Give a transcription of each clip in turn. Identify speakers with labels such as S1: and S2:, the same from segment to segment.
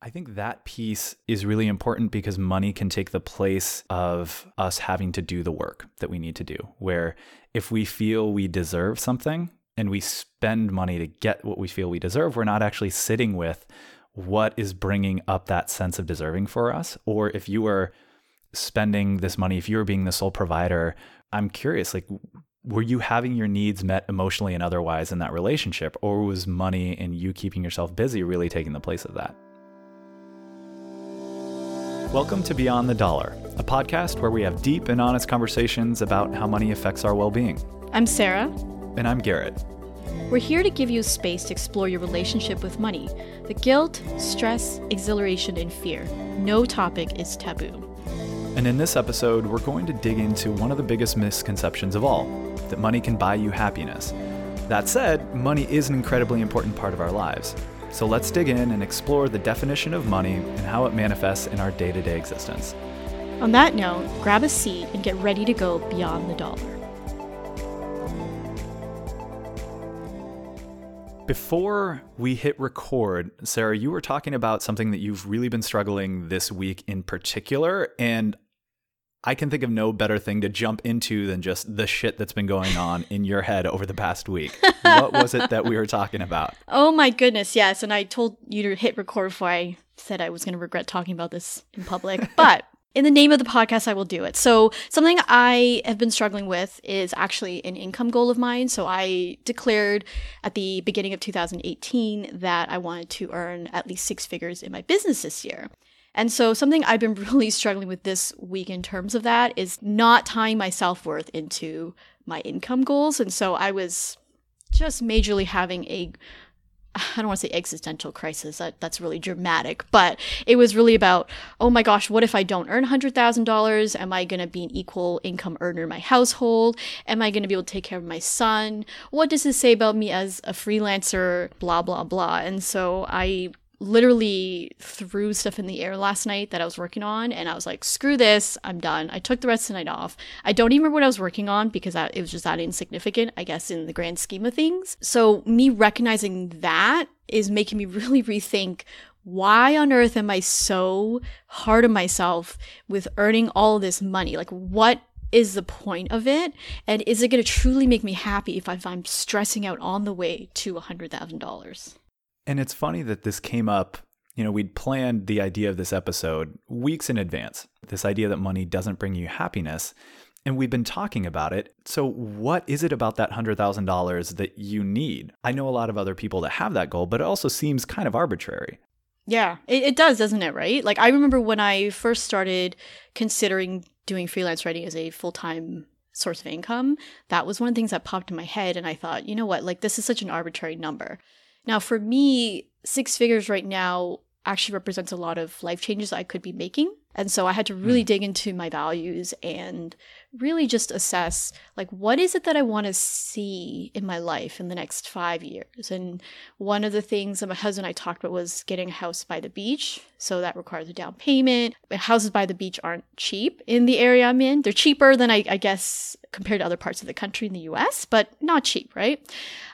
S1: I think that piece is really important because money can take the place of us having to do the work that we need to do. Where if we feel we deserve something and we spend money to get what we feel we deserve, we're not actually sitting with what is bringing up that sense of deserving for us. Or if you were spending this money, if you were being the sole provider, I'm curious, like, were you having your needs met emotionally and otherwise in that relationship? Or was money and you keeping yourself busy really taking the place of that? Welcome to Beyond the Dollar, a podcast where we have deep and honest conversations about how money affects our well being.
S2: I'm Sarah.
S1: And I'm Garrett.
S2: We're here to give you space to explore your relationship with money the guilt, stress, exhilaration, and fear. No topic is taboo.
S1: And in this episode, we're going to dig into one of the biggest misconceptions of all that money can buy you happiness. That said, money is an incredibly important part of our lives. So let's dig in and explore the definition of money and how it manifests in our day to day existence.
S2: On that note, grab a seat and get ready to go beyond the dollar.
S1: Before we hit record, Sarah, you were talking about something that you've really been struggling this week in particular. And I can think of no better thing to jump into than just the shit that's been going on in your head over the past week. what was it that we were talking about?
S2: Oh my goodness, yes. And I told you to hit record before I said I was going to regret talking about this in public. But in the name of the podcast, I will do it. So, something I have been struggling with is actually an income goal of mine. So, I declared at the beginning of 2018 that I wanted to earn at least six figures in my business this year. And so, something I've been really struggling with this week in terms of that is not tying my self worth into my income goals. And so, I was just majorly having a I don't want to say existential crisis. That that's really dramatic, but it was really about, oh my gosh, what if I don't earn $100,000? Am I going to be an equal income earner in my household? Am I going to be able to take care of my son? What does this say about me as a freelancer? Blah blah blah. And so I literally threw stuff in the air last night that I was working on, and I was like, screw this, I'm done. I took the rest of the night off. I don't even remember what I was working on because I, it was just that insignificant, I guess, in the grand scheme of things. So, me recognizing that is making me really rethink why on earth am I so hard on myself with earning all this money? Like, what is the point of it? And is it going to truly make me happy if I'm stressing out on the way to $100,000?
S1: And it's funny that this came up. You know, we'd planned the idea of this episode weeks in advance. This idea that money doesn't bring you happiness. And we've been talking about it. So, what is it about that $100,000 that you need? I know a lot of other people that have that goal, but it also seems kind of arbitrary.
S2: Yeah, it, it does, doesn't it? Right? Like, I remember when I first started considering doing freelance writing as a full time source of income, that was one of the things that popped in my head. And I thought, you know what? Like, this is such an arbitrary number. Now, for me, six figures right now actually represents a lot of life changes I could be making. And so I had to really mm. dig into my values and really just assess like what is it that I want to see in my life in the next 5 years. And one of the things that my husband and I talked about was getting a house by the beach. So that requires a down payment. But Houses by the beach aren't cheap in the area I'm in. They're cheaper than I, I guess compared to other parts of the country in the US, but not cheap, right?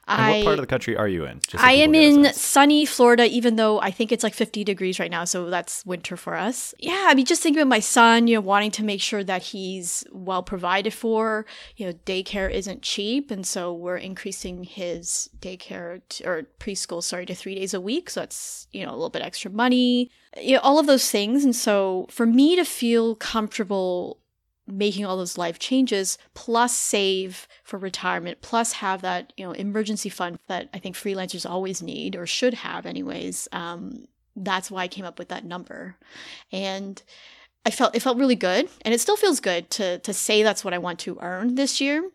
S1: I, what part of the country are you in?
S2: I am in sunny Florida, even though I think it's like 50 degrees right now, so that's winter for us. Yeah, I mean, just thinking about my son, you know, wanting to make sure that he's well provided for. You know, daycare isn't cheap, and so we're increasing his daycare to, or preschool, sorry, to three days a week. So that's you know a little bit extra money. You know, all of those things, and so for me to feel comfortable making all those life changes plus save for retirement plus have that you know emergency fund that i think freelancers always need or should have anyways um, that's why i came up with that number and i felt it felt really good and it still feels good to to say that's what i want to earn this year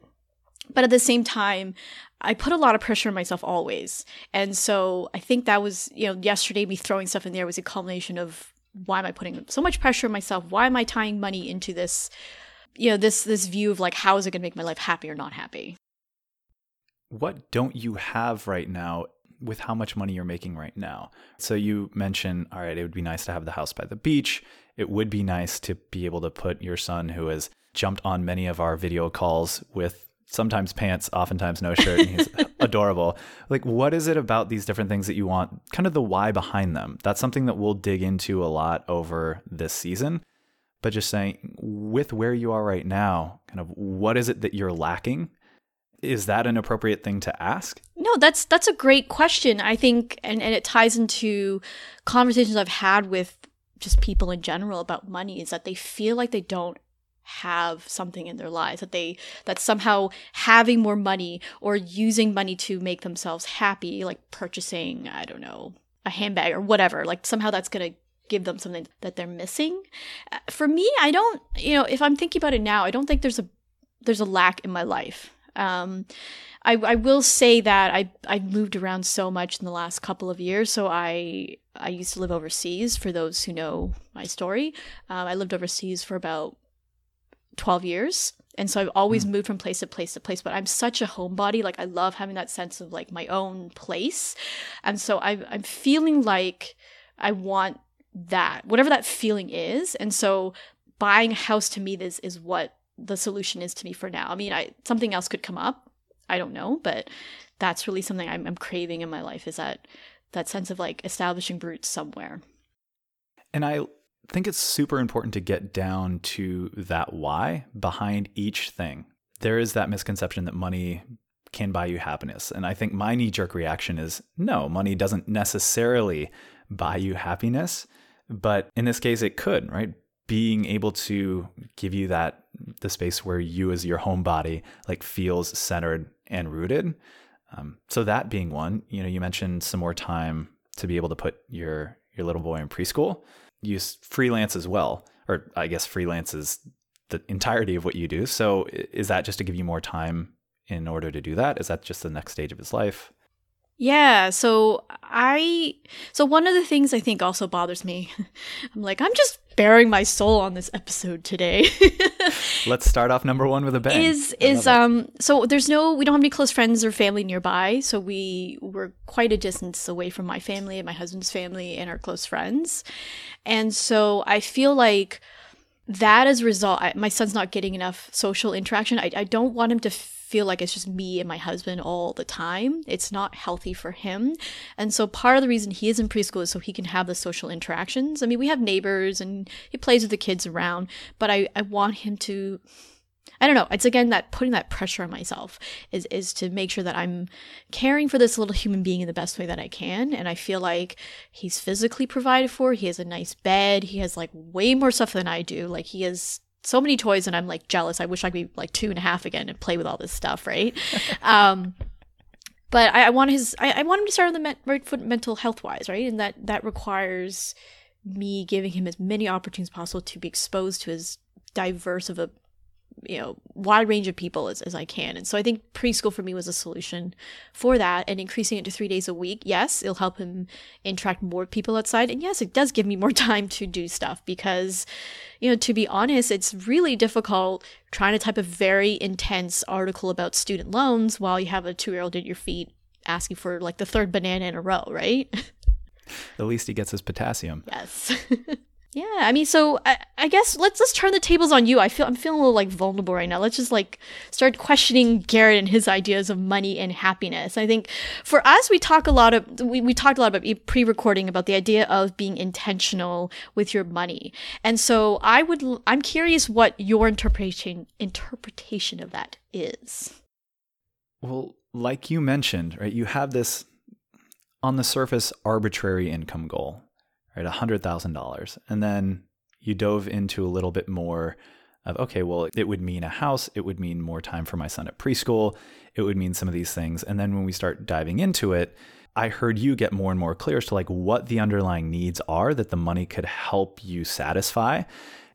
S2: but at the same time I put a lot of pressure on myself always. And so I think that was, you know, yesterday me throwing stuff in there was a culmination of why am I putting so much pressure on myself? Why am I tying money into this, you know, this this view of like how is it going to make my life happy or not happy?
S1: What don't you have right now with how much money you're making right now? So you mentioned, all right, it would be nice to have the house by the beach. It would be nice to be able to put your son who has jumped on many of our video calls with sometimes pants, oftentimes no shirt, and he's adorable. Like, what is it about these different things that you want? Kind of the why behind them. That's something that we'll dig into a lot over this season. But just saying, with where you are right now, kind of what is it that you're lacking? Is that an appropriate thing to ask?
S2: No, that's that's a great question. I think and, and it ties into conversations I've had with just people in general about money is that they feel like they don't have something in their lives that they that somehow having more money or using money to make themselves happy like purchasing i don't know a handbag or whatever like somehow that's going to give them something that they're missing uh, for me i don't you know if i'm thinking about it now i don't think there's a there's a lack in my life um I, I will say that I I moved around so much in the last couple of years. So I I used to live overseas. For those who know my story, um, I lived overseas for about 12 years. And so I've always mm. moved from place to place to place, but I'm such a homebody. Like I love having that sense of like my own place. And so I, I'm feeling like I want that, whatever that feeling is. And so buying a house to me is, is what the solution is to me for now. I mean, I, something else could come up. I don't know, but that's really something I'm, I'm craving in my life is that, that sense of like establishing roots somewhere.
S1: And I think it's super important to get down to that why behind each thing. There is that misconception that money can buy you happiness. And I think my knee jerk reaction is no, money doesn't necessarily buy you happiness. But in this case, it could, right? Being able to give you that, the space where you as your home body like feels centered and rooted. Um, so that being one, you know, you mentioned some more time to be able to put your your little boy in preschool you freelance as well, or I guess freelance is the entirety of what you do. So is that just to give you more time in order to do that? Is that just the next stage of his life?
S2: Yeah, so I so one of the things I think also bothers me. I'm like I'm just baring my soul on this episode today.
S1: Let's start off number 1 with a bang.
S2: Is is um so there's no we don't have any close friends or family nearby, so we were quite a distance away from my family and my husband's family and our close friends. And so I feel like that as a result, I, my son's not getting enough social interaction. I, I don't want him to feel like it's just me and my husband all the time. It's not healthy for him. And so part of the reason he is in preschool is so he can have the social interactions. I mean, we have neighbors and he plays with the kids around, but I, I want him to I don't know. It's again that putting that pressure on myself is is to make sure that I'm caring for this little human being in the best way that I can. And I feel like he's physically provided for. He has a nice bed. He has like way more stuff than I do. Like he has so many toys, and I'm like jealous. I wish I could be like two and a half again and play with all this stuff, right? um, but I, I, want his. I, I, want him to start on the right foot mental health wise, right? And that that requires me giving him as many opportunities possible to be exposed to as diverse of a you know wide range of people as, as i can. And so i think preschool for me was a solution for that. And increasing it to three days a week yes it'll help him interact more people outside. And yes it does give me more time to do stuff because you know to be honest it's really difficult trying to type a very intense article about student loans while you have a two year old at your feet asking for like the third banana in a row right?
S1: The least he gets is potassium.
S2: Yes Yeah, I mean, so I, I, guess let's let's turn the tables on you. I feel I'm feeling a little like vulnerable right now. Let's just like start questioning Garrett and his ideas of money and happiness. I think for us, we talk a lot of we, we talked a lot about pre-recording about the idea of being intentional with your money. And so I would I'm curious what your interpretation interpretation of that is.
S1: Well, like you mentioned, right? You have this on the surface arbitrary income goal right? $100,000. And then you dove into a little bit more of, okay, well, it would mean a house. It would mean more time for my son at preschool. It would mean some of these things. And then when we start diving into it, I heard you get more and more clear as to like what the underlying needs are that the money could help you satisfy.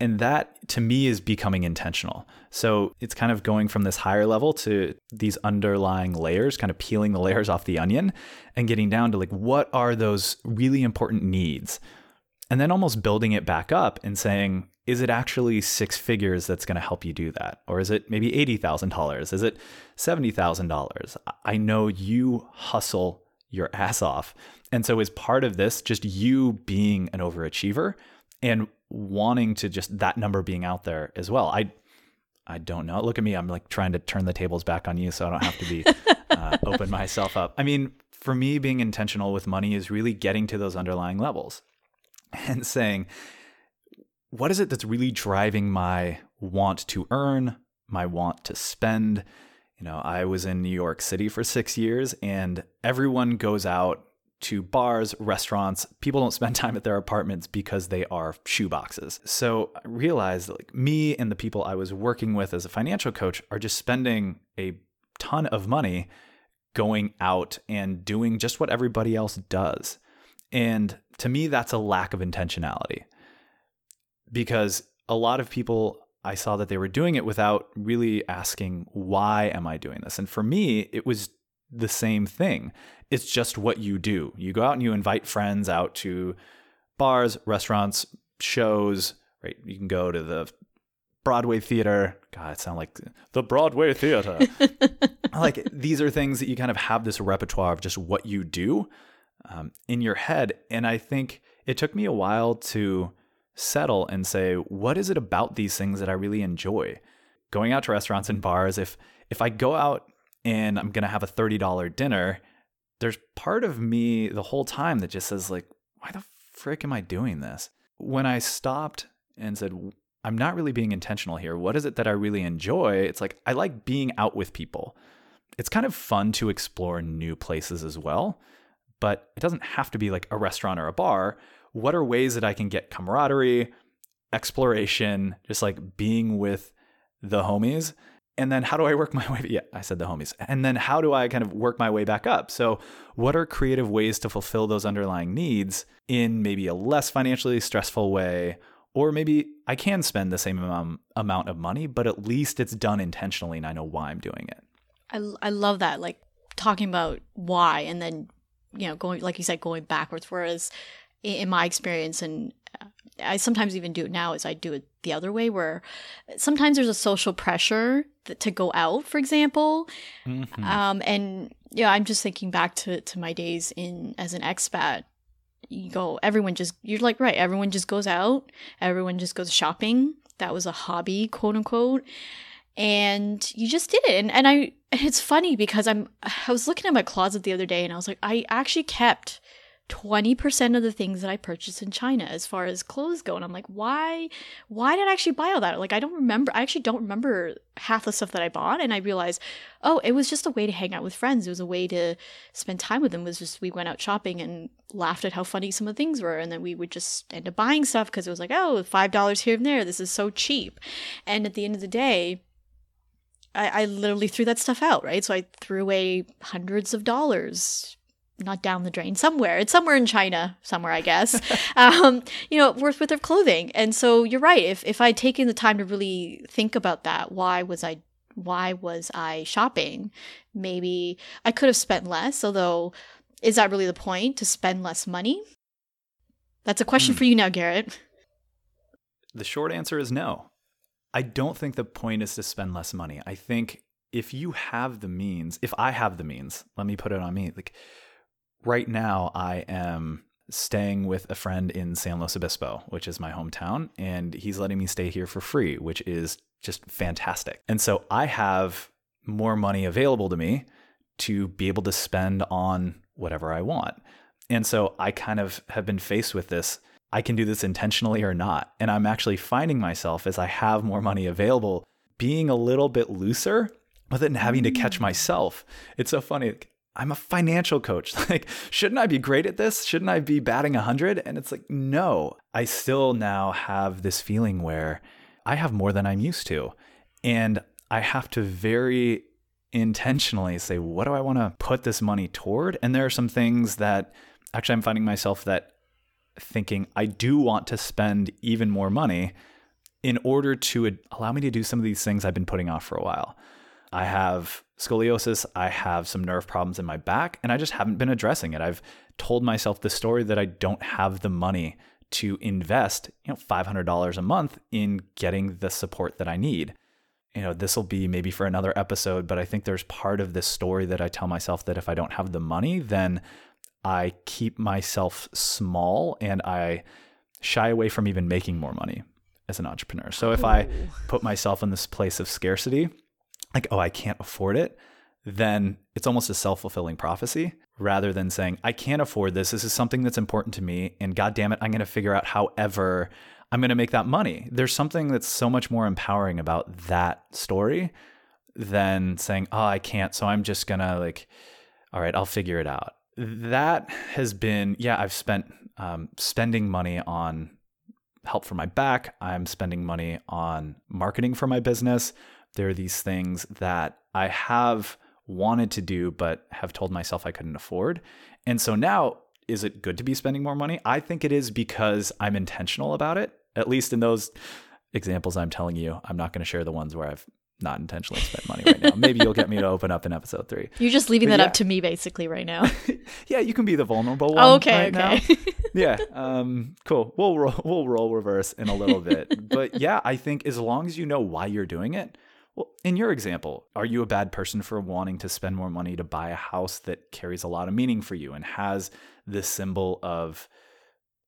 S1: And that to me is becoming intentional. So it's kind of going from this higher level to these underlying layers, kind of peeling the layers off the onion and getting down to like, what are those really important needs? And then almost building it back up and saying, is it actually six figures that's going to help you do that? Or is it maybe $80,000? Is it $70,000? I know you hustle your ass off. And so, is part of this just you being an overachiever and wanting to just that number being out there as well? I I don't know. Look at me. I'm like trying to turn the tables back on you so I don't have to be uh, open myself up. I mean, for me, being intentional with money is really getting to those underlying levels and saying, what is it that's really driving my want to earn, my want to spend? You know, I was in New York City for six years and everyone goes out to bars, restaurants. People don't spend time at their apartments because they are shoeboxes. So I realized like me and the people I was working with as a financial coach are just spending a ton of money going out and doing just what everybody else does. And to me, that's a lack of intentionality because a lot of people I saw that they were doing it without really asking, why am I doing this? And for me, it was the same thing. It's just what you do. You go out and you invite friends out to bars, restaurants, shows, right? You can go to the Broadway theater. God, it sounds like the Broadway theater. like these are things that you kind of have this repertoire of just what you do um, in your head. And I think it took me a while to settle and say, what is it about these things that I really enjoy? Going out to restaurants and bars, if if I go out and I'm gonna have a $30 dinner, there's part of me the whole time that just says, like, why the frick am I doing this? When I stopped and said, I'm not really being intentional here. What is it that I really enjoy? It's like I like being out with people. It's kind of fun to explore new places as well, but it doesn't have to be like a restaurant or a bar what are ways that I can get camaraderie, exploration, just like being with the homies? And then how do I work my way? Yeah, I said the homies. And then how do I kind of work my way back up? So, what are creative ways to fulfill those underlying needs in maybe a less financially stressful way? Or maybe I can spend the same amount of money, but at least it's done intentionally and I know why I'm doing it.
S2: I, I love that. Like talking about why and then, you know, going, like you said, going backwards. Whereas in my experience and uh, I sometimes even do it now is I do it the other way where sometimes there's a social pressure to go out, for example. Mm-hmm. Um, and yeah, I'm just thinking back to, to my days in as an expat. You go, everyone just, you're like, right, everyone just goes out, everyone just goes shopping. That was a hobby, quote unquote. And you just did it. And, and I, it's funny because I'm, I was looking at my closet the other day and I was like, I actually kept 20% of the things that I purchased in China as far as clothes go. And I'm like, why, why did I actually buy all that? Like, I don't remember, I actually don't remember half the stuff that I bought. And I realized, oh, it was just a way to hang out with friends. It was a way to spend time with them. It was just, we went out shopping and laughed at how funny some of the things were. And then we would just end up buying stuff because it was like, oh, $5 here and there. This is so cheap. And at the end of the day, I, I literally threw that stuff out, right? So I threw away hundreds of dollars not down the drain somewhere. It's somewhere in china somewhere i guess. Um, you know worth with their clothing. And so you're right. If if i'd taken the time to really think about that why was i why was i shopping? Maybe i could have spent less although is that really the point to spend less money? That's a question mm. for you now garrett.
S1: The short answer is no. I don't think the point is to spend less money. I think if you have the means if i have the means let me put it on me like right now I am staying with a friend in San Luis Obispo, which is my hometown, and he's letting me stay here for free, which is just fantastic. And so I have more money available to me to be able to spend on whatever I want. And so I kind of have been faced with this I can do this intentionally or not. And I'm actually finding myself as I have more money available being a little bit looser with it and having to catch mm. myself. It's so funny. I'm a financial coach. Like, shouldn't I be great at this? Shouldn't I be batting 100? And it's like, no, I still now have this feeling where I have more than I'm used to. And I have to very intentionally say, what do I want to put this money toward? And there are some things that actually I'm finding myself that thinking I do want to spend even more money in order to allow me to do some of these things I've been putting off for a while. I have scoliosis, I have some nerve problems in my back, and I just haven't been addressing it. I've told myself the story that I don't have the money to invest, you know, $500 a month in getting the support that I need. You know, this will be maybe for another episode, but I think there's part of this story that I tell myself that if I don't have the money, then I keep myself small and I shy away from even making more money. as an entrepreneur. So if I put myself in this place of scarcity, like, oh, I can't afford it, then it's almost a self fulfilling prophecy rather than saying, I can't afford this. This is something that's important to me. And God damn it, I'm going to figure out however I'm going to make that money. There's something that's so much more empowering about that story than saying, oh, I can't. So I'm just going to, like, all right, I'll figure it out. That has been, yeah, I've spent um, spending money on help for my back. I'm spending money on marketing for my business. There are these things that I have wanted to do, but have told myself I couldn't afford. And so now, is it good to be spending more money? I think it is because I'm intentional about it. At least in those examples I'm telling you, I'm not going to share the ones where I've not intentionally spent money right now. Maybe you'll get me to open up in episode three.
S2: You're just leaving
S1: But
S2: that
S1: yeah.
S2: up to me basically right now.
S1: Yeah, you can be the vulnerable one.
S2: Oh, okay,
S1: right now.
S2: okay.
S1: yeah. Um, cool. We'll roll, we'll role reverse in a little bit. but yeah, I think as long as you know why you're doing it. Well, in your example, are you a bad person for wanting to spend more money to buy a house that carries a lot of meaning for you and has this symbol of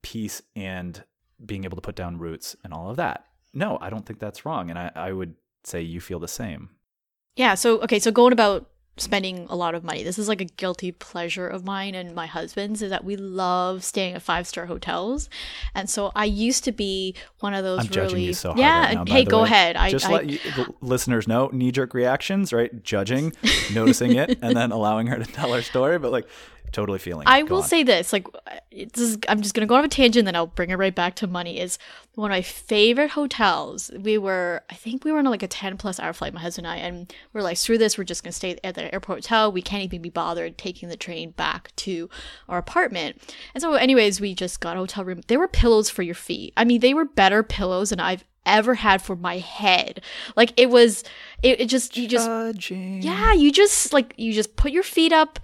S1: peace and being able to put down roots and all of that? No, I don't think that's wrong. And I, I would say you feel the same.
S2: Yeah, so okay, so going about spending a lot of money. This is like a guilty pleasure of mine and my husband's is that we love staying at five-star hotels. And so I used to be one of those
S1: I'm judging
S2: really
S1: you so hard
S2: Yeah,
S1: right now,
S2: hey, go
S1: way.
S2: ahead. I
S1: Just
S2: I,
S1: let you, the listeners know knee jerk reactions, right? Judging, noticing it, and then allowing her to tell her story, but like totally feeling.
S2: I
S1: Go
S2: will
S1: on.
S2: say this, like, this is, I'm just gonna go on a tangent, then I'll bring it right back to money. Is one of my favorite hotels. We were, I think we were on like a 10 plus hour flight, my husband and I, and we're like, screw this, we're just gonna stay at the airport hotel. We can't even be bothered taking the train back to our apartment. And so, anyways, we just got a hotel room. There were pillows for your feet. I mean, they were better pillows than I've ever had for my head. Like it was, it, it just you just
S1: Judging.
S2: yeah, you just like you just put your feet up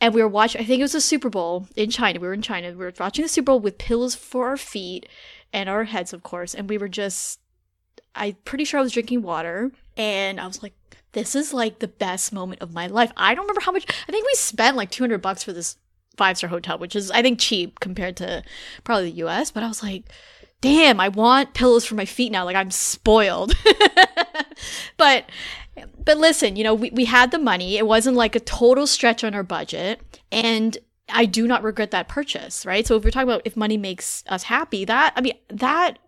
S2: and we were watching I think it was a Super Bowl in China. We were in China. We were watching the Super Bowl with pillows for our feet and our heads of course, and we were just I'm pretty sure I was drinking water and I was like this is like the best moment of my life. I don't remember how much I think we spent like 200 bucks for this five-star hotel, which is I think cheap compared to probably the US, but I was like damn, I want pillows for my feet now. Like I'm spoiled. but but listen, you know, we, we had the money. It wasn't like a total stretch on our budget. And I do not regret that purchase, right? So if we're talking about if money makes us happy, that I mean that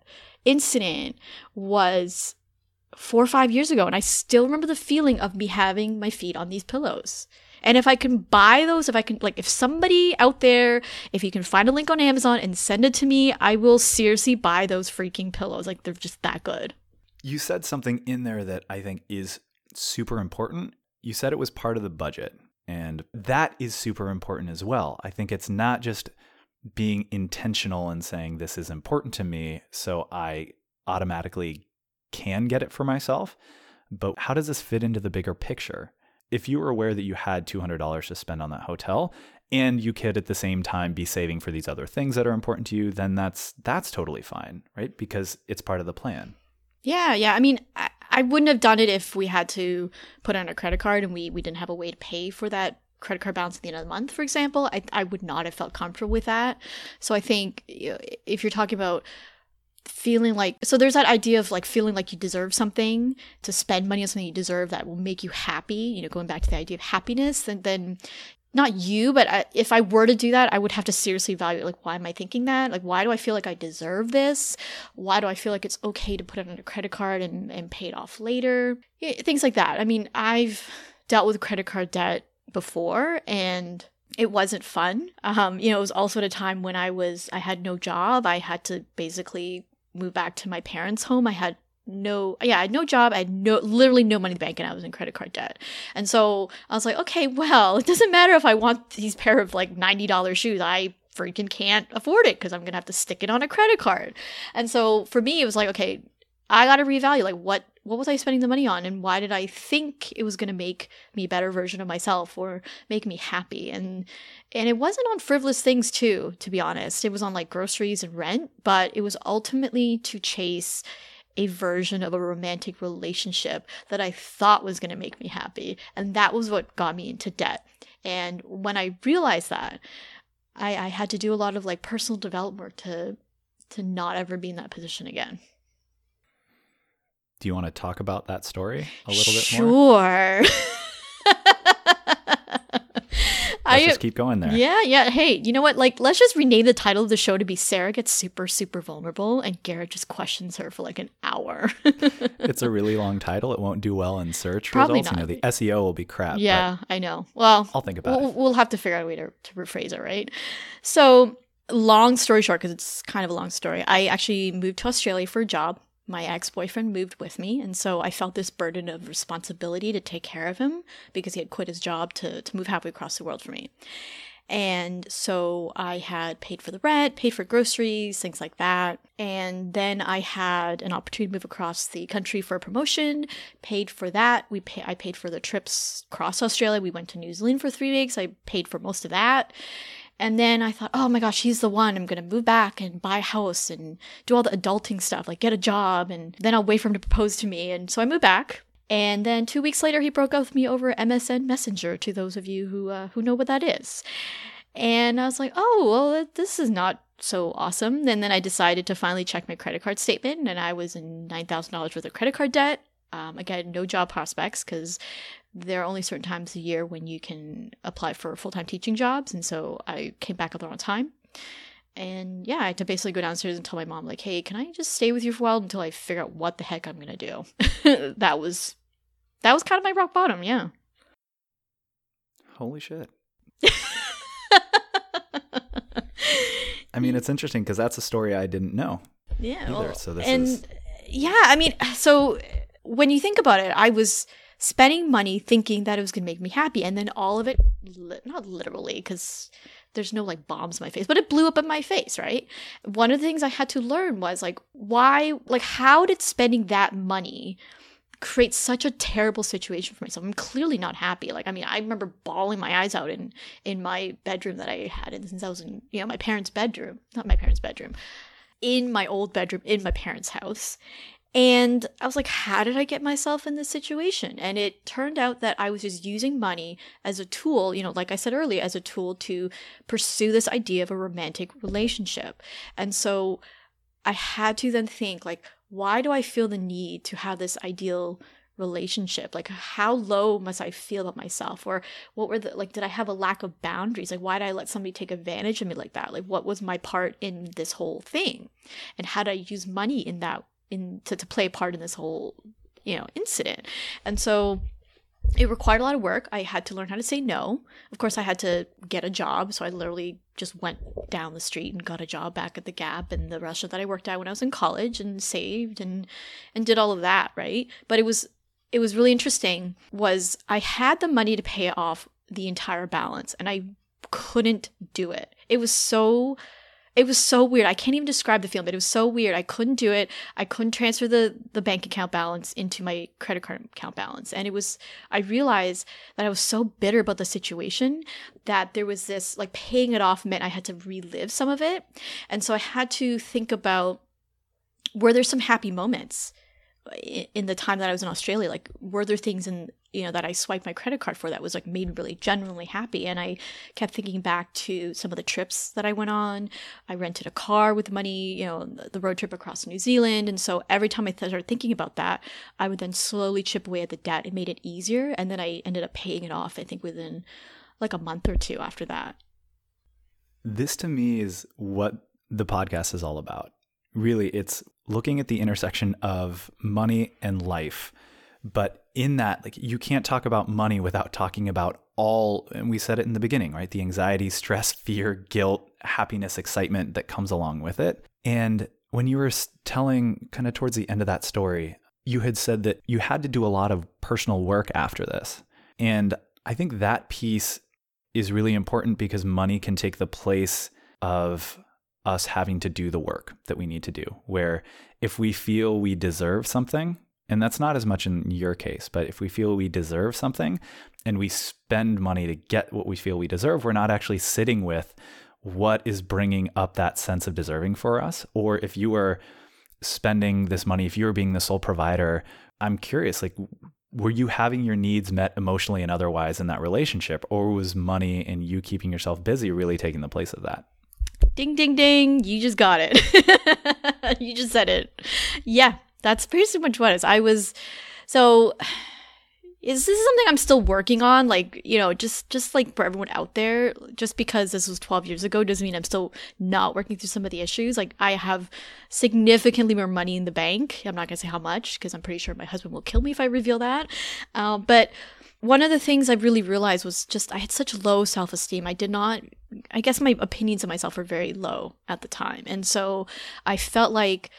S2: incident was four or five years ago, and I still remember the feeling of me having my feet on these pillows. And if I can buy those, if I can, like, if somebody out there, if you can find a link on Amazon and send it to me, I will seriously buy those freaking pillows. Like, they're just that good.
S1: You said something in there that I think is super important. You said it was part of the budget, and that is super important as well. I think it's not just being intentional and saying this is important to me, so I automatically can get it for myself. But how does this fit into the bigger picture? If you were aware that you had $200 to spend on that hotel and you could at the same time be saving for these other things that are important to you, then that's that's totally fine, right? Because it's part of the plan.
S2: Yeah, yeah. I mean, I, I wouldn't have done it if we had to put on a credit card and we, we didn't have a way to pay for that credit card balance at the end of the month, for example. I, I would not have felt comfortable with that. So I think if you're talking about feeling like so there's that idea of like feeling like you deserve something to spend money on something you deserve that will make you happy you know going back to the idea of happiness and then not you but I, if i were to do that i would have to seriously evaluate like why am i thinking that? Like why do i feel like i deserve this? Why do i feel like it's okay to put it on a credit card and, and pay it off later? Things like that. I mean i've dealt with credit card debt before and it wasn't fun. Um you know it was also at a time when i was i had no job. I had to basically move back to my parents home. I had no yeah i had no job i had no literally no money in the bank and i was in credit card debt. And so i was like okay well it doesn't matter if i want these pair of like $90 shoes. I freaking can't afford it because i'm gonna have to stick it on a credit card. And so for me it was like okay i gotta revalue like what what was i spending the money on and why did i think it was gonna make me a better version of myself or make me happy? And and it wasn't on frivolous things too to be honest. It was on like groceries and rent but it was ultimately to chase a version of a romantic relationship that I thought was going to make me happy. And that was what got me into debt. And when I realized that, I, I had to do a lot of like personal development work to to not ever be in that position again.
S1: Do you want to talk about that story a little bit more? Sure. Let's
S2: I
S1: just keep going there.
S2: yeah, yeah. Hey, you know what? Like, let's just rename the title of the show to be Sarah gets super, super vulnerable, and Garrett just questions her for like an hour.
S1: It's a really long title. It won't do well in search
S2: Probably
S1: results.
S2: not.
S1: You know, the SEO will be crap.
S2: yeah, I know. Well,
S1: I'll think about
S2: we'll,
S1: it.
S2: we'll have to figure out a way to, to rephrase it, right? So, long story short, because it's kind of a long story, I actually moved to Australia for a job. My ex boyfriend moved with me, and so I felt this burden of responsibility to take care of him because he had quit his job to, to move halfway across the world for me. And so I had paid for the rent, paid for groceries, things like that. And then I had an opportunity to move across the country for a promotion, paid for that. We pay, I paid for the trips across Australia. We went to New Zealand for three weeks. I paid for most of that. And then I thought, oh my gosh, he's the one. I'm going to move back and buy a house and do all the adulting stuff, like get a job. And then I'll wait for him to propose to me. And so I moved back. And then two weeks later, he broke up with me over MSN Messenger. To those of you who uh, who know what that is, and I was like, oh well, this is not so awesome. And then I decided to finally check my credit card statement, and I was in nine thousand dollars worth of credit card debt. Um, again, no job prospects because there are only certain times a year when you can apply for full time teaching jobs, and so I came back at the wrong time. And yeah, I had to basically go downstairs and tell my mom, like, hey, can I just stay with you for a while until I figure out what the heck I'm gonna do? that was that was kind of my rock bottom, yeah.
S1: Holy shit. I mean, it's interesting because that's a story I didn't know.
S2: yeah.
S1: either,
S2: well,
S1: so this
S2: and
S1: is-
S2: yeah, I mean, so when you think about it, I was spending money thinking that it was gonna make me happy, and then all of it, li- not literally, because there's no like bombs in my face, but it blew up in my face, right? One of the things I had to learn was like, why, like, how did spending that money create such a terrible situation for myself? I'm clearly not happy. Like, I mean, I remember bawling my eyes out in in my bedroom that I had in, since I was in, you know, my parents' bedroom, not my parents' bedroom, in my old bedroom in my parents' house. And I was like, how did I get myself in this situation? And it turned out that I was just using money as a tool, you know, like I said earlier, as a tool to pursue this idea of a romantic relationship. And so I had to then think, like, why do I feel the need to have this ideal relationship? Like, how low must I feel about myself? Or what were the, like, did I have a lack of boundaries? Like, why did I let somebody take advantage of me like that? Like, what was my part in this whole thing? And how did I use money in that? In to, to play a part in this whole you know incident. And so it required a lot of work. I had to learn how to say no. Of course i had to get a job so i literally just went down the street and got a job back at the gap and the restaurant that i worked at when i was in college and saved and and did all of that right? But it was it was really interesting was i had the money to pay off the entire balance and i couldn't do it. It was so it was so weird. I can't even describe the feeling, but it was so weird. I couldn't do it. I couldn't transfer the the bank account balance into my credit card account balance. And it was I realized that I was so bitter about the situation that there was this like paying it off meant I had to relive some of it. And so I had to think about were there some happy moments in the time that I was in Australia? Like were there things in you know that I swiped my credit card for that was like made me really genuinely happy and I kept thinking back to some of the trips that I went on. I rented a car with money, you know, the- the road trip across New Zealand. And so every time I started thinking about that, I would then slowly chip away at the debt. It made it easier. And then I ended up paying it off, I think, within like a month or two after that.
S1: This to me is what the podcast is all about. Really, it's looking at the intersection of money and life. But in that, like you can't talk about money without talking about all, and we said it in the beginning, right? The anxiety, stress, fear, guilt, happiness, excitement that comes along with it. And when you were telling kind of towards the end of that story, you had said that you had to do a lot of personal work after this. And I think that piece is really important because money can take the place of us having to do the work that we need to do. Where if we feel we deserve something, and that's not as much in your case, but if we feel we deserve something and we spend money to get what we feel we deserve, we're not actually sitting with what is bringing up that sense of deserving for us. Or if you were spending this money, if you were being the sole provider, I'm curious, like, were you having your needs met emotionally and otherwise in that relationship, or was money and you keeping yourself busy really taking the place of that?
S2: Ding, ding, ding. You just got it. you just said it. Yeah. That's pretty much what it is. I was so is this something I'm still working on? Like, you know, just just like for everyone out there, just because this was 12 years ago doesn't mean I'm still not working through some of the issues. Like, I have significantly more money in the bank. I'm not gonna say how much because I'm pretty sure my husband will kill me if I reveal that. Um, but one of the things I really realized was just I had such low self esteem. I did not, I guess my opinions of myself were very low at the time, and so I felt like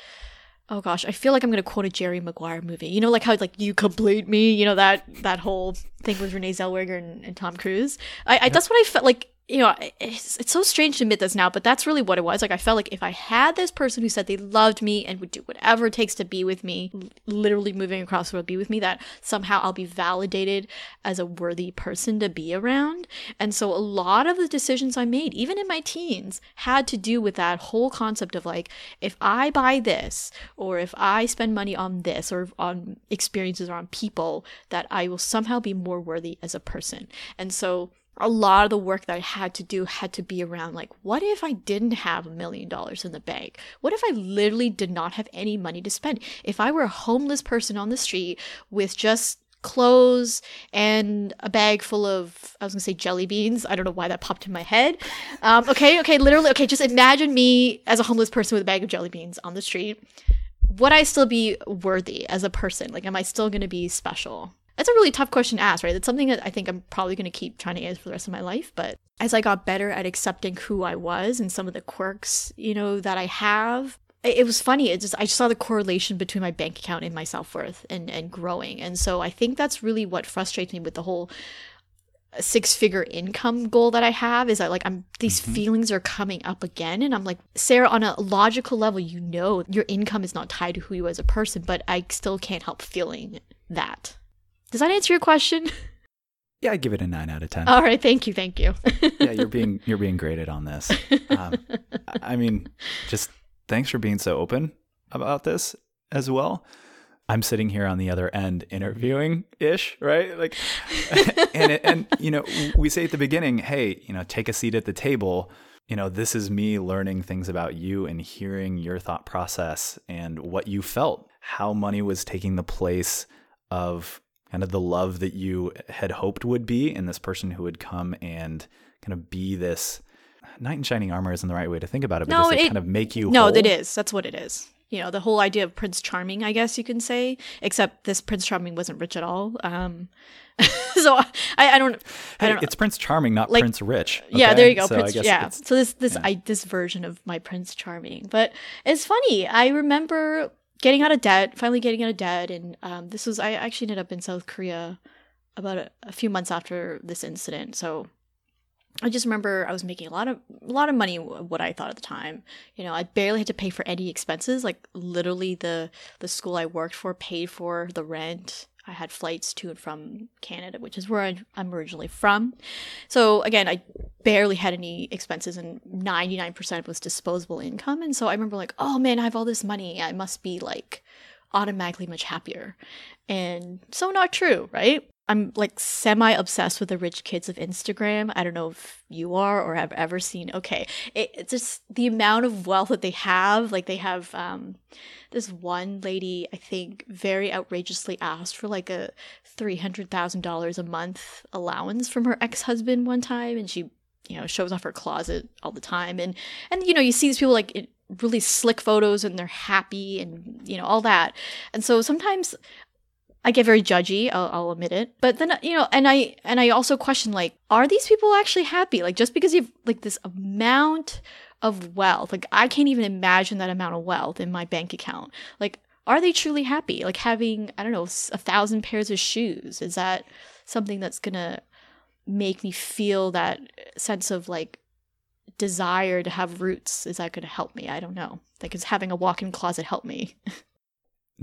S2: oh gosh, I feel like I'm gonna quote a Jerry Maguire movie. You know, like how like you complete me. You know that that whole thing with Renee Zellweger and, and Tom Cruise. I, I that's what I felt like you know, it's, it's so strange to admit this now, but that's really what it was. Like, I felt like if I had this person who said they loved me and would do whatever it takes to be with me, literally moving across the world, be with me, that somehow I'll be validated as a worthy person to be around. And so a lot of the decisions I made, even in my teens, had to do with that whole concept of like, if I buy this, or if I spend money on this, or on experiences or on people, that I will somehow be more worthy as a person. And so, a lot of the work that I had to do had to be around like, what if I didn't have a million dollars in the bank? What if I literally did not have any money to spend? If I were a homeless person on the street with just clothes and a bag full of I was gonna say jelly beans. I don't know why that popped in my head. Um, okay, okay, literally, okay. Just imagine me as a homeless person with a bag of jelly beans on the street. Would I still be worthy as a person? Like, am I still gonna be special? That's a really tough question to ask, right? It's something that I think I'm probably going to keep trying to answer for the rest of my life. But as I got better at accepting who I was and some of the quirks, you know, that I have, it, was funny. It just I just saw the correlation between my bank account and my self worth and and growing. And so I think that's really what frustrates me with the whole six figure income goal that I have is that like I'm these mm-hmm. feelings are coming up again and I'm like Sarah on a logical level you know your income is not tied to who you are as a person but I still can't help feeling that does that answer your question?
S1: Yeah, I give it a nine out of ten.
S2: All right, thank you, thank you.
S1: yeah, you're being you're being graded on this. Um, I mean, just thanks for being so open about this as well. I'm sitting here on the other end interviewing ish, right? Like, and and you know, we say at the beginning, hey, you know, take a seat at the table. You know, this is me learning things about you and hearing your thought process and what you felt, how money was taking the place of kind of the love that you had hoped would be in this person who would come and kind of be this knight in shining armor isn't the right way to think about it, but no, it, kind of make you
S2: No,
S1: whole.
S2: it is. That's what it is. You know, the whole idea of Prince Charming, I guess you can say, except this Prince Charming wasn't rich at all. Um, so I, I don't,
S1: hey,
S2: I don't
S1: It's Prince Charming, not like, Prince Rich.
S2: Okay? Yeah, there you go. So Prince, yeah. So this this yeah. I, this version of my Prince Charming, but it's funny. I remember getting out of debt, finally getting out of debt. And um, this was, I actually ended up in South Korea about a, a, few months after this incident. So I just remember I was making a lot of a lot of money what I thought at the time. You know, I barely had to pay for any expenses. Like literally the the school I worked for paid for the rent I had flights to and from Canada, which is where I, am originally from. So again, I barely had any expenses, and 99% was disposable income. And so I remember like, oh man, I have all this money. I must be like automatically much happier. And so not true, right? I'm like semi obsessed with the rich kids of Instagram. I don't know if you are or have ever seen. Okay, it, it's just the amount of wealth that they have. Like they have um, this one lady, I think, very outrageously asked for like a three hundred thousand dollars a month allowance from her ex husband one time, and she, you know, shows off her closet all the time, and and you know you see these people like. It, really slick photos and they're happy and you know all that and so sometimes I get very judgy, I'll, I'll, admit it. But then, you know, and I and I also question like, are these people actually happy? Like, just because you've like this amount of wealth, like I can't even imagine that amount of wealth in my bank account. Like, are they truly happy? Like having I don't know a thousand pairs of shoes is that something that's gonna make me feel that sense of like desire to have roots? Is that gonna help me? I don't know. Like, is having a walk-in closet help me?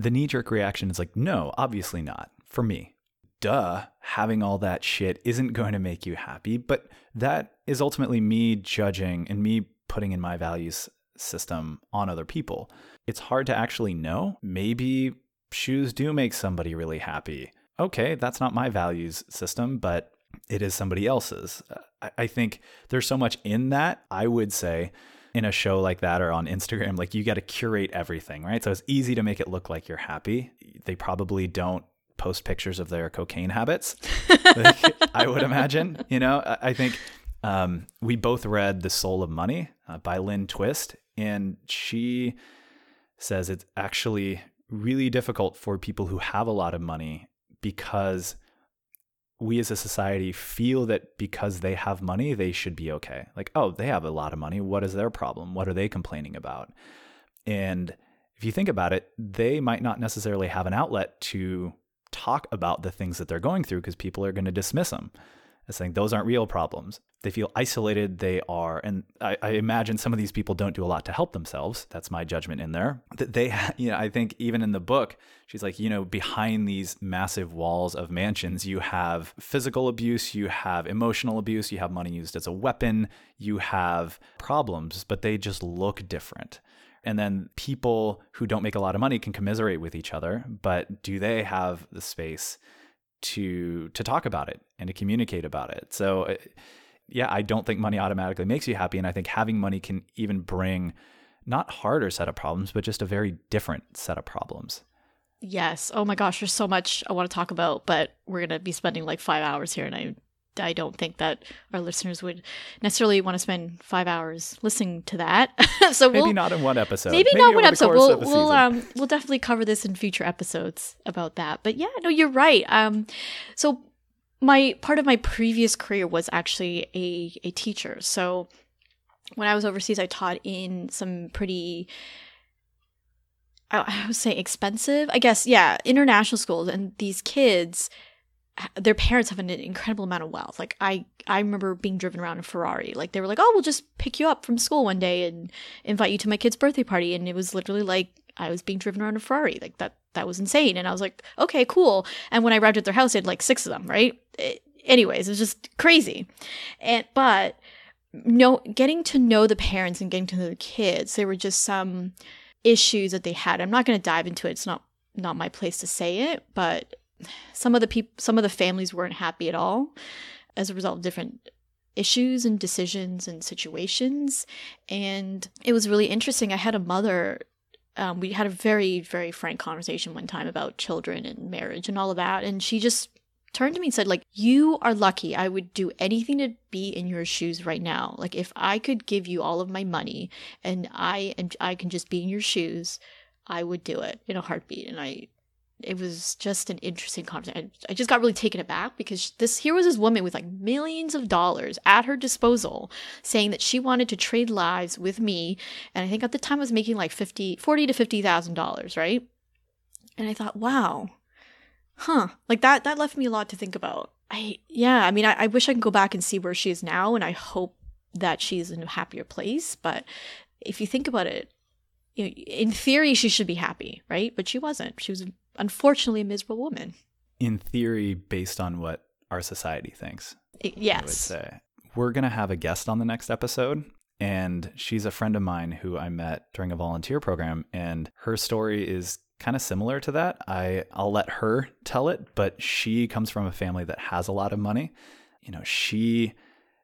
S1: the knee jerk reaction is like, no, obviously not for me. Duh, having all that shit isn't going to make you happy. But that is ultimately me judging and me putting in my values system on other people. It's hard to actually know. Maybe shoes do make somebody really happy. Okay, that's not my values system, but it is somebody else's. Uh, I think there's so much in that. I would say in a show like that or on Instagram, like you got to curate everything, right? So it's easy to make it look like you're happy. They probably don't post pictures of their cocaine habits. like, I would imagine, you know, I think um, we both read The Soul of Money uh, by Lynne Twist, and she says it's actually really difficult for people who have a lot of money because we as a society feel that because they have money, they should be okay. Like, oh, they have a lot of money. What is their problem? What are they complaining about? And if you think about it, they might not necessarily have an outlet to talk about the things that they're going through because people are going to dismiss them as saying those aren't real problems. They feel isolated. They are, and I, I, imagine some of these people don't do a lot to help themselves. That's my judgment in there. That they, you know, I think even in the book, she's like, you know, behind these massive walls of mansions, you have physical abuse, you have emotional abuse, you have money used as a weapon, you have problems, but they just look different. And then people who don't make a lot of money can commiserate with each other, but do they have the space to to talk about it and to communicate about it? So uh, yeah, I don't think money automatically makes you happy and I think having money can even bring not harder set of problems, but just a very different set of problems.
S2: Yes. Oh my gosh, there's so much I want to talk about, but we're going to be spending like 5 hours here and I I don't think that our listeners would necessarily want to spend five hours listening to that. so
S1: maybe we'll, not in one episode.
S2: Maybe, maybe not one episode. We'll we'll um we'll definitely cover this in future episodes about that. But yeah, no, you're right. Um, so my part of my previous career was actually a a teacher. So when I was overseas, I taught in some pretty I would say expensive, I guess, yeah, international schools, and these kids their parents have an incredible amount of wealth. Like I, I remember being driven around in Ferrari. Like they were like, "Oh, we'll just pick you up from school one day and invite you to my kid's birthday party," and it was literally like I was being driven around in a Ferrari. Like that, that was insane. And I was like, "Okay, cool." And when I arrived at their house, they had like six of them. Right? It, anyways, it was just crazy. And but no, getting to know the parents and getting to know the kids, there were just some issues that they had. I'm not going to dive into it. It's not not my place to say it, but some of the people some of the families weren't happy at all as a result of different issues and decisions and situations. And it was really interesting. I had a mother um, we had a very very frank conversation one time about children and marriage and all of that. And she just turned to me and said like you are lucky. I would do anything to be in your shoes right now. Like if i could give you all of my money and i and i can just be in your shoes i would do it in a heartbeat. And i it was just an interesting conversation. I just got really taken aback because this here was this woman with like millions of dollars at her disposal saying that she wanted to trade lives with me. And I think at the time I was making like 50, 40 to $50,000, right? And I thought, wow, huh, like that, that left me a lot to think about. I, yeah, I mean, I, I wish I could go back and see where she is now. And I hope that she's in a happier place. But if you think about it, you know, in theory, she should be happy, right? But she wasn't. She was unfortunately a miserable woman.
S1: In theory, based on what our society thinks.
S2: Yes.
S1: I would say. We're going to have a guest on the next episode. And she's a friend of mine who I met during a volunteer program. And her story is kind of similar to that. I, I'll let her tell it, but she comes from a family that has a lot of money. You know, she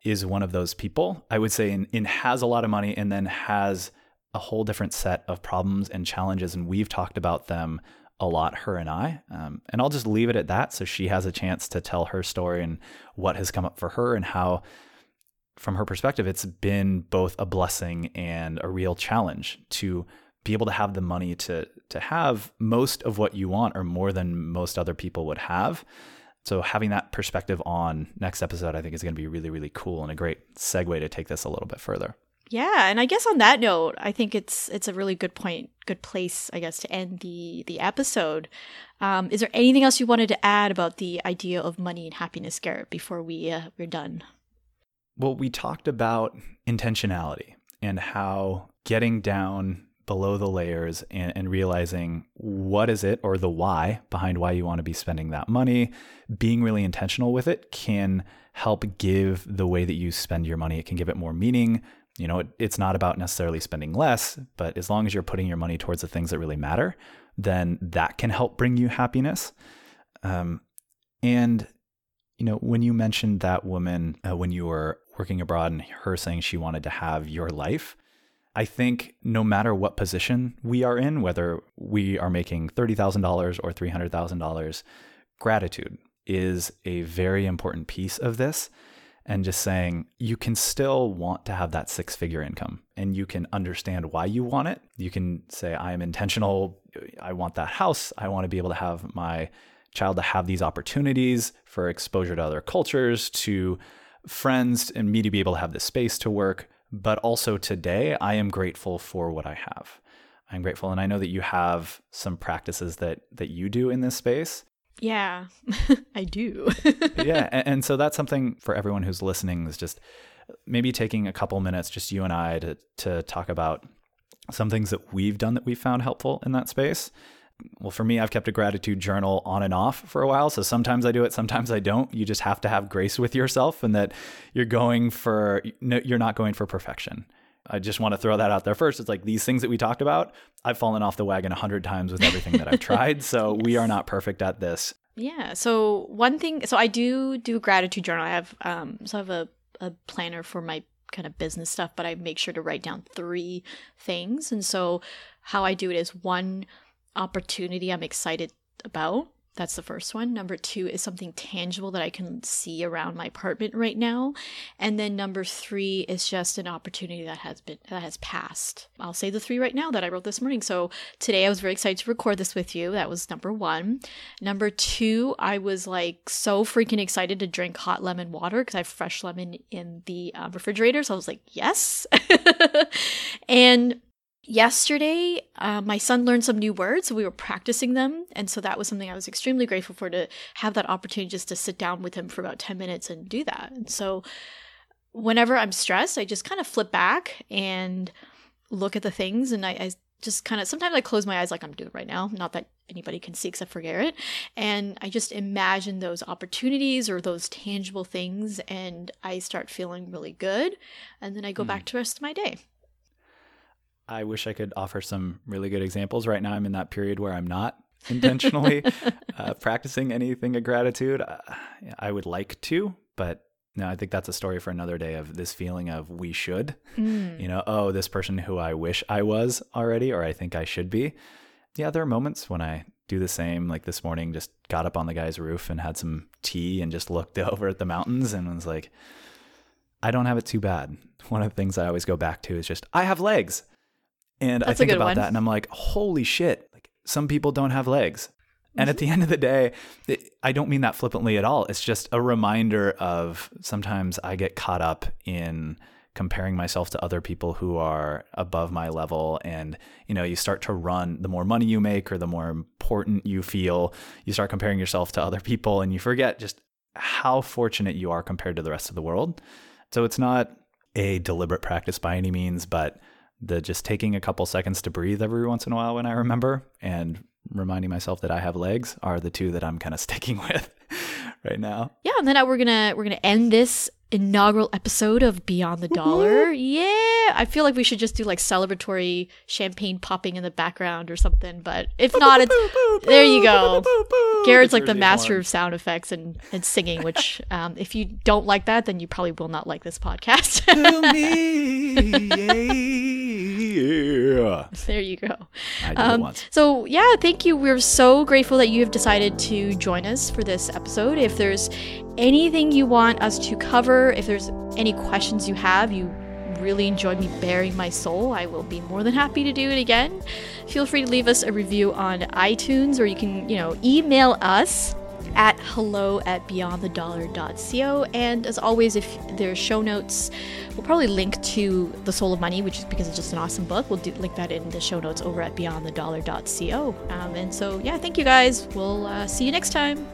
S1: is one of those people, I would say, in, in has a lot of money and then has a whole different set of problems and challenges. And we've talked about them a lot, her and I. Um, and I'll just leave it at that so she has a chance to tell her story and what has come up for her and how, from her perspective, it's been both a blessing and a real challenge to be able to have the money to to have most of what you want or more than most other people would have. So having that perspective on next episode, I think is going to be really, really cool and a great segue to take this a little bit further.
S2: Yeah, and I guess on that note, I think it's it's a really good point, good place, I guess, to end the the episode. Um, is there anything else you wanted to add about the idea of money and happiness, Garrett, before we uh, we're done?
S1: Well, we talked about intentionality and how getting down below the layers and, and, realizing what is it or the why behind why you want to be spending that money, being really intentional with it can help give the way that you spend your money. It can give it more meaning, you know, it, it's not about necessarily spending less, but as long as you're putting your money towards the things that really matter, then that can help bring you happiness. Um, and, you know, when you mentioned that woman uh, when you were working abroad and her saying she wanted to have your life, I think no matter what position we are in, whether we are making $30,000 or $300,000, gratitude is a very important piece of this. And just saying you can still want to have that six figure income and you can understand why you want it. You can say, I am intentional. I want that house. I want to be able to have my child to have these opportunities for exposure to other cultures, to friends, and me to be able to have this space to work. But also today, I am grateful for what I have. I'm grateful, and I know that you have some practices that that you do in this space.
S2: Yeah, I do.
S1: yeah, and, and so that's something for everyone who's listening is just maybe taking a couple minutes, just you and I, to to talk about some things that we've done that we found helpful in that space well, for me, I've kept a gratitude journal on and off for a while. So sometimes I do it, sometimes I don't. You just have to have grace with yourself and that you're going for, you're not going for perfection. I just want to throw that out there first. It's like these things that we talked about, I've fallen off the wagon a hundred times with everything that I've tried. So yes. we are not perfect at this.
S2: Yeah. So one thing, so I do do gratitude journal. I have, um, so I have a, a planner for my kind of business stuff, but I make sure to write down three things. And so how I do it is one, opportunity I'm excited about. That's the first one. Number two is something tangible that I can see around my apartment right now. And then number three is just an opportunity that has been that has passed. I'll say the three right now that I wrote this morning. So today I was very excited to record this with you. That was number one. Number two, I was like so freaking excited to drink hot lemon water because I have fresh lemon in the uh, refrigerator. So I was like, yes. and yesterday uh, my son learned some new words so we were practicing them and so that was something i was extremely grateful for to have that opportunity just to sit down with him for about 10 minutes and do that and so whenever i'm stressed i just kind of flip back and look at the things and i, I just kind of sometimes i close my eyes like i'm doing right now not that anybody can see except for garrett and i just imagine those opportunities or those tangible things and i start feeling really good and then i go mm. back to the rest of my day
S1: I wish I could offer some really good examples. Right now, I'm in that period where I'm not intentionally uh, practicing anything of gratitude. Uh, I would like to, but no, I think that's a story for another day of this feeling of we should. Mm. You know, oh, this person who I wish I was already, or I think I should be. Yeah, there are moments when I do the same. Like this morning, just got up on the guy's roof and had some tea and just looked over at the mountains and was like, I don't have it too bad. One of the things I always go back to is just, I have legs. And That's I think about one. that and I'm like, holy shit, like some people don't have legs. Mm-hmm. And at mm-hmm. the end of the day, it, I don't mean that flippantly at all. It's just a reminder of sometimes I get caught up in comparing myself to other people who are above my level and you know you start to run the more money you make or the more important you feel you start comparing yourself to other people and you forget just how fortunate you are compared to the rest of the world so it's not a deliberate practice by any means but the just taking a couple seconds to breathe every once in a while when I remember and reminding myself that I have legs are the two that I'm kind of sticking with right now.
S2: Yeah, and then we're gonna we're gonna end this inaugural episode of Beyond the Dollar. yeah, I feel like we should just do like celebratory champagne popping in the background or something. But if not, it's there. You go. Garrett's like the master of sound effects and, and singing. Which, um, if you don't like that, then you probably will not like this podcast. there you go. Um, so yeah, thank you. We're so grateful that you have decided to join us for this episode. If there's anything you want us to cover, if there's any questions you have, you really enjoyed me baring my soul, I will be more than happy to do it again. Feel free to leave us a review on iTunes or you can, you know, email us at hello at beyondthedollar.co. And as always, if there's show notes, we'll probably link to The Soul of Money, which is because it's just an awesome book. We'll do, link that in the show notes over at beyondthedollar.co. Um, and so, yeah, thank you guys. We'll uh, see you next time.